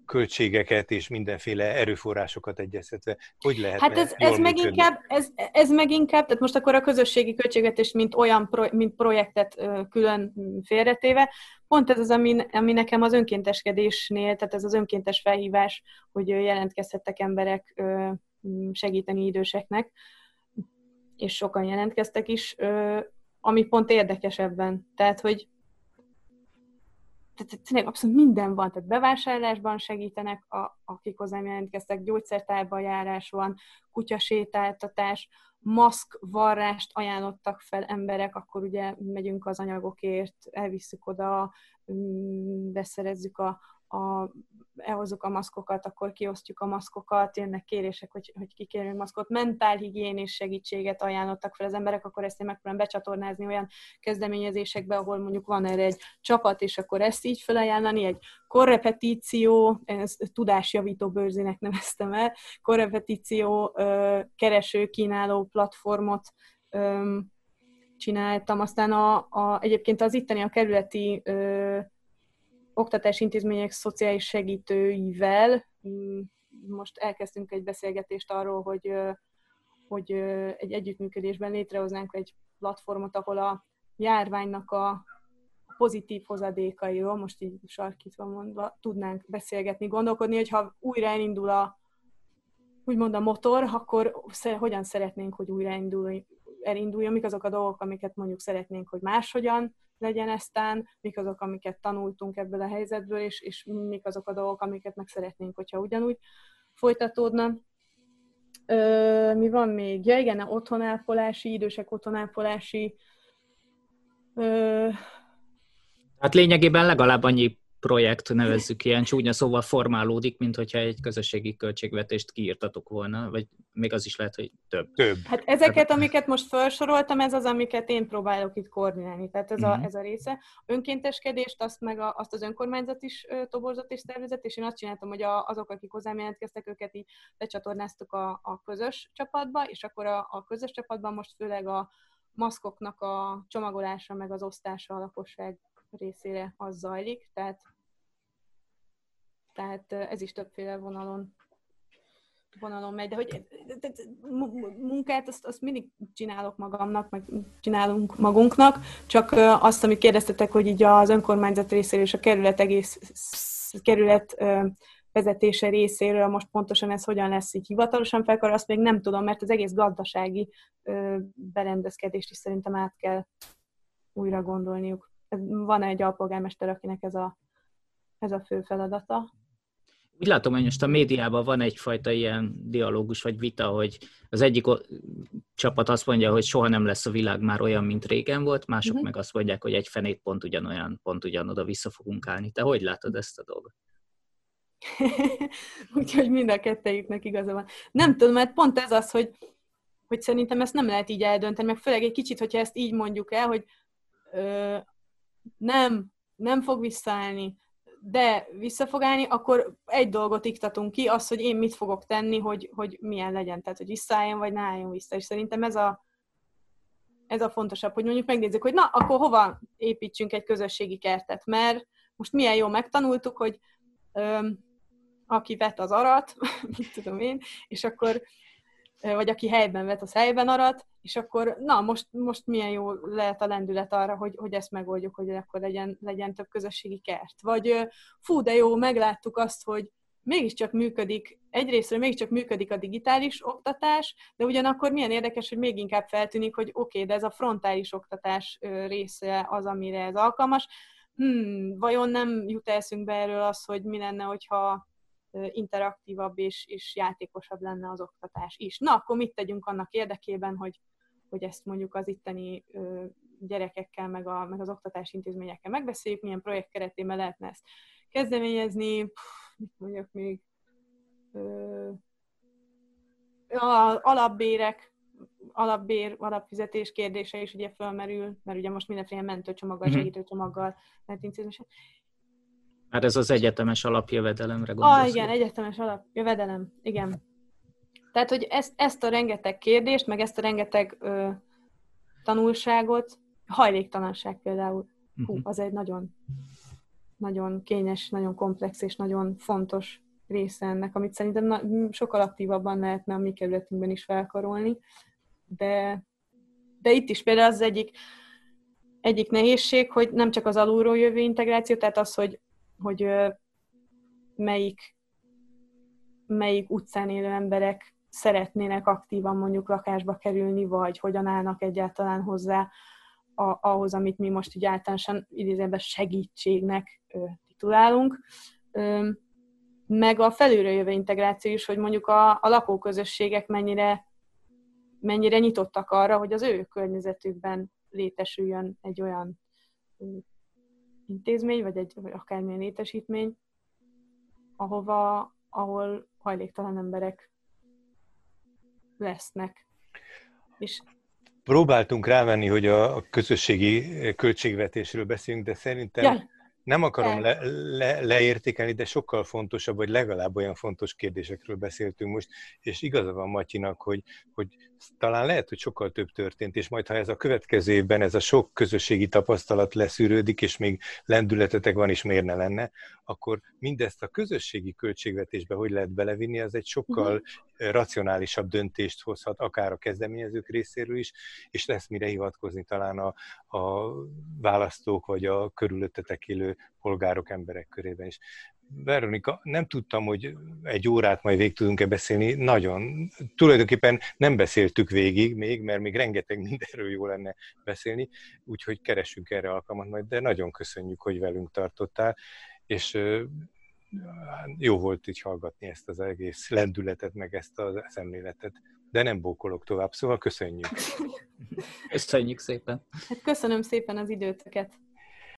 költségeket és mindenféle erőforrásokat egyeztetve, hogy lehet Hát ez, ez meg inkább, ez, ez meg inkább, tehát most akkor a közösségi költségvetés, mint olyan, pro, mint projektet külön félretéve, pont ez az, ami, ami nekem az önkénteskedésnél, tehát ez az önkéntes felhívás, hogy jelentkezhettek emberek segíteni időseknek, és sokan jelentkeztek is, ami pont érdekesebben. Tehát, hogy tehát tényleg abszolút minden van, tehát bevásárlásban segítenek, a, akik hozzám jelentkeztek, gyógyszertárban járás van, kutyasétáltatás, maszkvarrást ajánlottak fel emberek, akkor ugye megyünk az anyagokért, elviszük oda, mm, beszerezzük a, a, elhozzuk a maszkokat, akkor kiosztjuk a maszkokat, jönnek kérések, hogy, hogy kikérjünk maszkot, mentálhigiénés segítséget ajánlottak fel az emberek, akkor ezt én megpróbálom becsatornázni olyan kezdeményezésekbe, ahol mondjuk van erre egy csapat, és akkor ezt így felajánlani, egy korrepetíció, ez tudásjavító bőrzének neveztem el, korrepetíció kereső, kínáló platformot csináltam, aztán a, a, egyébként az itteni a kerületi oktatási intézmények szociális segítőivel mm, most elkezdtünk egy beszélgetést arról, hogy, hogy egy együttműködésben létrehoznánk egy platformot, ahol a járványnak a pozitív hozadékairól, most így sarkítva mondva, tudnánk beszélgetni, gondolkodni, hogyha újra elindul a úgymond a motor, akkor hogyan szeretnénk, hogy újra elinduljon, mik azok a dolgok, amiket mondjuk szeretnénk, hogy máshogyan legyen eztán, mik azok, amiket tanultunk ebből a helyzetből, és, és mik azok a dolgok, amiket meg szeretnénk, hogyha ugyanúgy folytatódna. Ö, mi van még? Ja igen, a otthonápolási, idősek otthonápolási. Ö... Hát lényegében legalább annyi projekt, nevezzük ilyen csúnya szóval formálódik, mint hogyha egy közösségi költségvetést kiírtatok volna, vagy még az is lehet, hogy több. Több. Hát ezeket, amiket most felsoroltam, ez az, amiket én próbálok itt koordinálni. Tehát ez, a, Mhm. ez a része. Önkénteskedést, azt meg a, azt az önkormányzat is toborzott és szervezett, és én azt csináltam, hogy a, azok, akik hozzám jelentkeztek, őket így lecsatornáztuk a, a közös csapatba, és akkor a, a közös csapatban most főleg a maszkoknak a csomagolása, meg az osztása a lakosság részére az zajlik, tehát, tehát ez is többféle vonalon vonalon megy, de hogy de- de- mu- mu- munkát azt, azt mindig csinálok magamnak, meg csinálunk magunknak, csak azt, amit kérdeztetek, hogy így az önkormányzat részéről és a kerület egész sz- kerület vezetése részéről most pontosan ez hogyan lesz így hivatalosan felkar, azt még nem tudom, mert az egész gazdasági berendezkedést is szerintem át kell újra gondolniuk. Van egy alpolgármester, akinek ez a, ez a fő feladata. Úgy látom, hogy most a médiában van egyfajta ilyen dialógus vagy vita, hogy az egyik csapat azt mondja, hogy soha nem lesz a világ már olyan, mint régen volt, mások Mhm. meg azt mondják, hogy egy fenét pont ugyanolyan, pont ugyanoda vissza fogunk állni. Te hogy látod ezt a dolgot? [laughs] Úgyhogy mind a kettejüknek igaza van. Nem tudom, mert pont ez az, hogy, hogy szerintem ezt nem lehet így eldönteni, meg főleg egy kicsit, hogyha ezt így mondjuk el, hogy ö, nem, nem fog visszaállni, de vissza akkor egy dolgot iktatunk ki, az, hogy én mit fogok tenni, hogy, hogy milyen legyen, tehát hogy visszaálljon, vagy ne álljon vissza. És szerintem ez a, ez a fontosabb, hogy mondjuk megnézzük, hogy na, akkor hova építsünk egy közösségi kertet, mert most milyen jó megtanultuk, hogy öm, aki vet, az arat, [laughs] mit tudom én, és akkor, vagy aki helyben vet, az helyben arat, és akkor, na, most, most milyen jó lehet a lendület arra, hogy, hogy ezt megoldjuk, hogy akkor legyen, legyen több közösségi kert. Vagy fú, de jó, megláttuk azt, hogy mégiscsak működik, egyrésztről mégiscsak működik a digitális oktatás, de ugyanakkor milyen érdekes, hogy még inkább feltűnik, hogy oké, okay, de ez a frontális oktatás része az, amire ez alkalmas. Hmm, vajon nem jut eszünkbe erről az, hogy mi lenne, hogyha interaktívabb és, és játékosabb lenne az oktatás is. Na, akkor mit tegyünk annak érdekében, hogy, hogy ezt mondjuk az itteni gyerekekkel, meg, a, meg az oktatási intézményekkel megbeszéljük, milyen projekt keretében lehetne ezt kezdeményezni, mit mondjak még, Ö, a alapbérek, alapbér, alapfizetés kérdése is ugye fölmerül, mert ugye most mindenféle mentőcsomaggal, Mhm. segítőcsomaggal lehet intézni. Hát ez az egyetemes alapjövedelemre Ah, gondolsz. igen, egyetemes alapjövedelem, igen. Tehát, hogy ezt, ezt a rengeteg kérdést, meg ezt a rengeteg ö, tanulságot, hajléktalanság például, hú, Mhm. az egy nagyon, nagyon kényes, nagyon komplex és nagyon fontos része ennek, amit szerintem na, sokkal aktívabban lehetne a mi kerületünkben is felkarolni, de, de itt is például az egyik, egyik nehézség, hogy nem csak az alulról jövő integráció, tehát az, hogy, hogy melyik, melyik utcán élő emberek szeretnének aktívan mondjuk lakásba kerülni, vagy hogyan állnak egyáltalán hozzá a, ahhoz, amit mi most így általánosan idézőben segítségnek ö, titulálunk. Ö, meg a felülről jövő integráció is, hogy mondjuk a, a lakóközösségek mennyire, mennyire nyitottak arra, hogy az ő környezetükben létesüljön egy olyan ö, intézmény, vagy, egy, vagy akármilyen létesítmény, ahova, ahol hajléktalan emberek lesznek. És Próbáltunk rávenni, hogy a közösségi költségvetésről beszélünk, de szerintem ja, nem akarom le, le, leértékelni, de sokkal fontosabb, vagy legalább olyan fontos kérdésekről beszéltünk most, és igaza van Matyinak, hogy, hogy talán lehet, hogy sokkal több történt, és majd ha ez a következő évben ez a sok közösségi tapasztalat leszűrődik, és még lendületetek van, és miért ne lenne, akkor mindezt a közösségi költségvetésbe hogy lehet belevinni, az egy sokkal Mhm. racionálisabb döntést hozhat, akár a kezdeményezők részéről is, és lesz mire hivatkozni talán a, a választók, vagy a körülöttetek élő polgárok, emberek körében is. Veronika, nem tudtam, hogy egy órát majd végig tudunk-e beszélni. Nagyon. Tulajdonképpen nem beszéltük végig még, mert még rengeteg mindenről jó lenne beszélni, úgyhogy keresünk erre alkalmat majd, de nagyon köszönjük, hogy velünk tartottál, és jó volt így hallgatni ezt az egész lendületet, meg ezt a szemléletet. De nem bókolok tovább, szóval köszönjük. Köszönjük szépen. Hát köszönöm szépen az időtöket.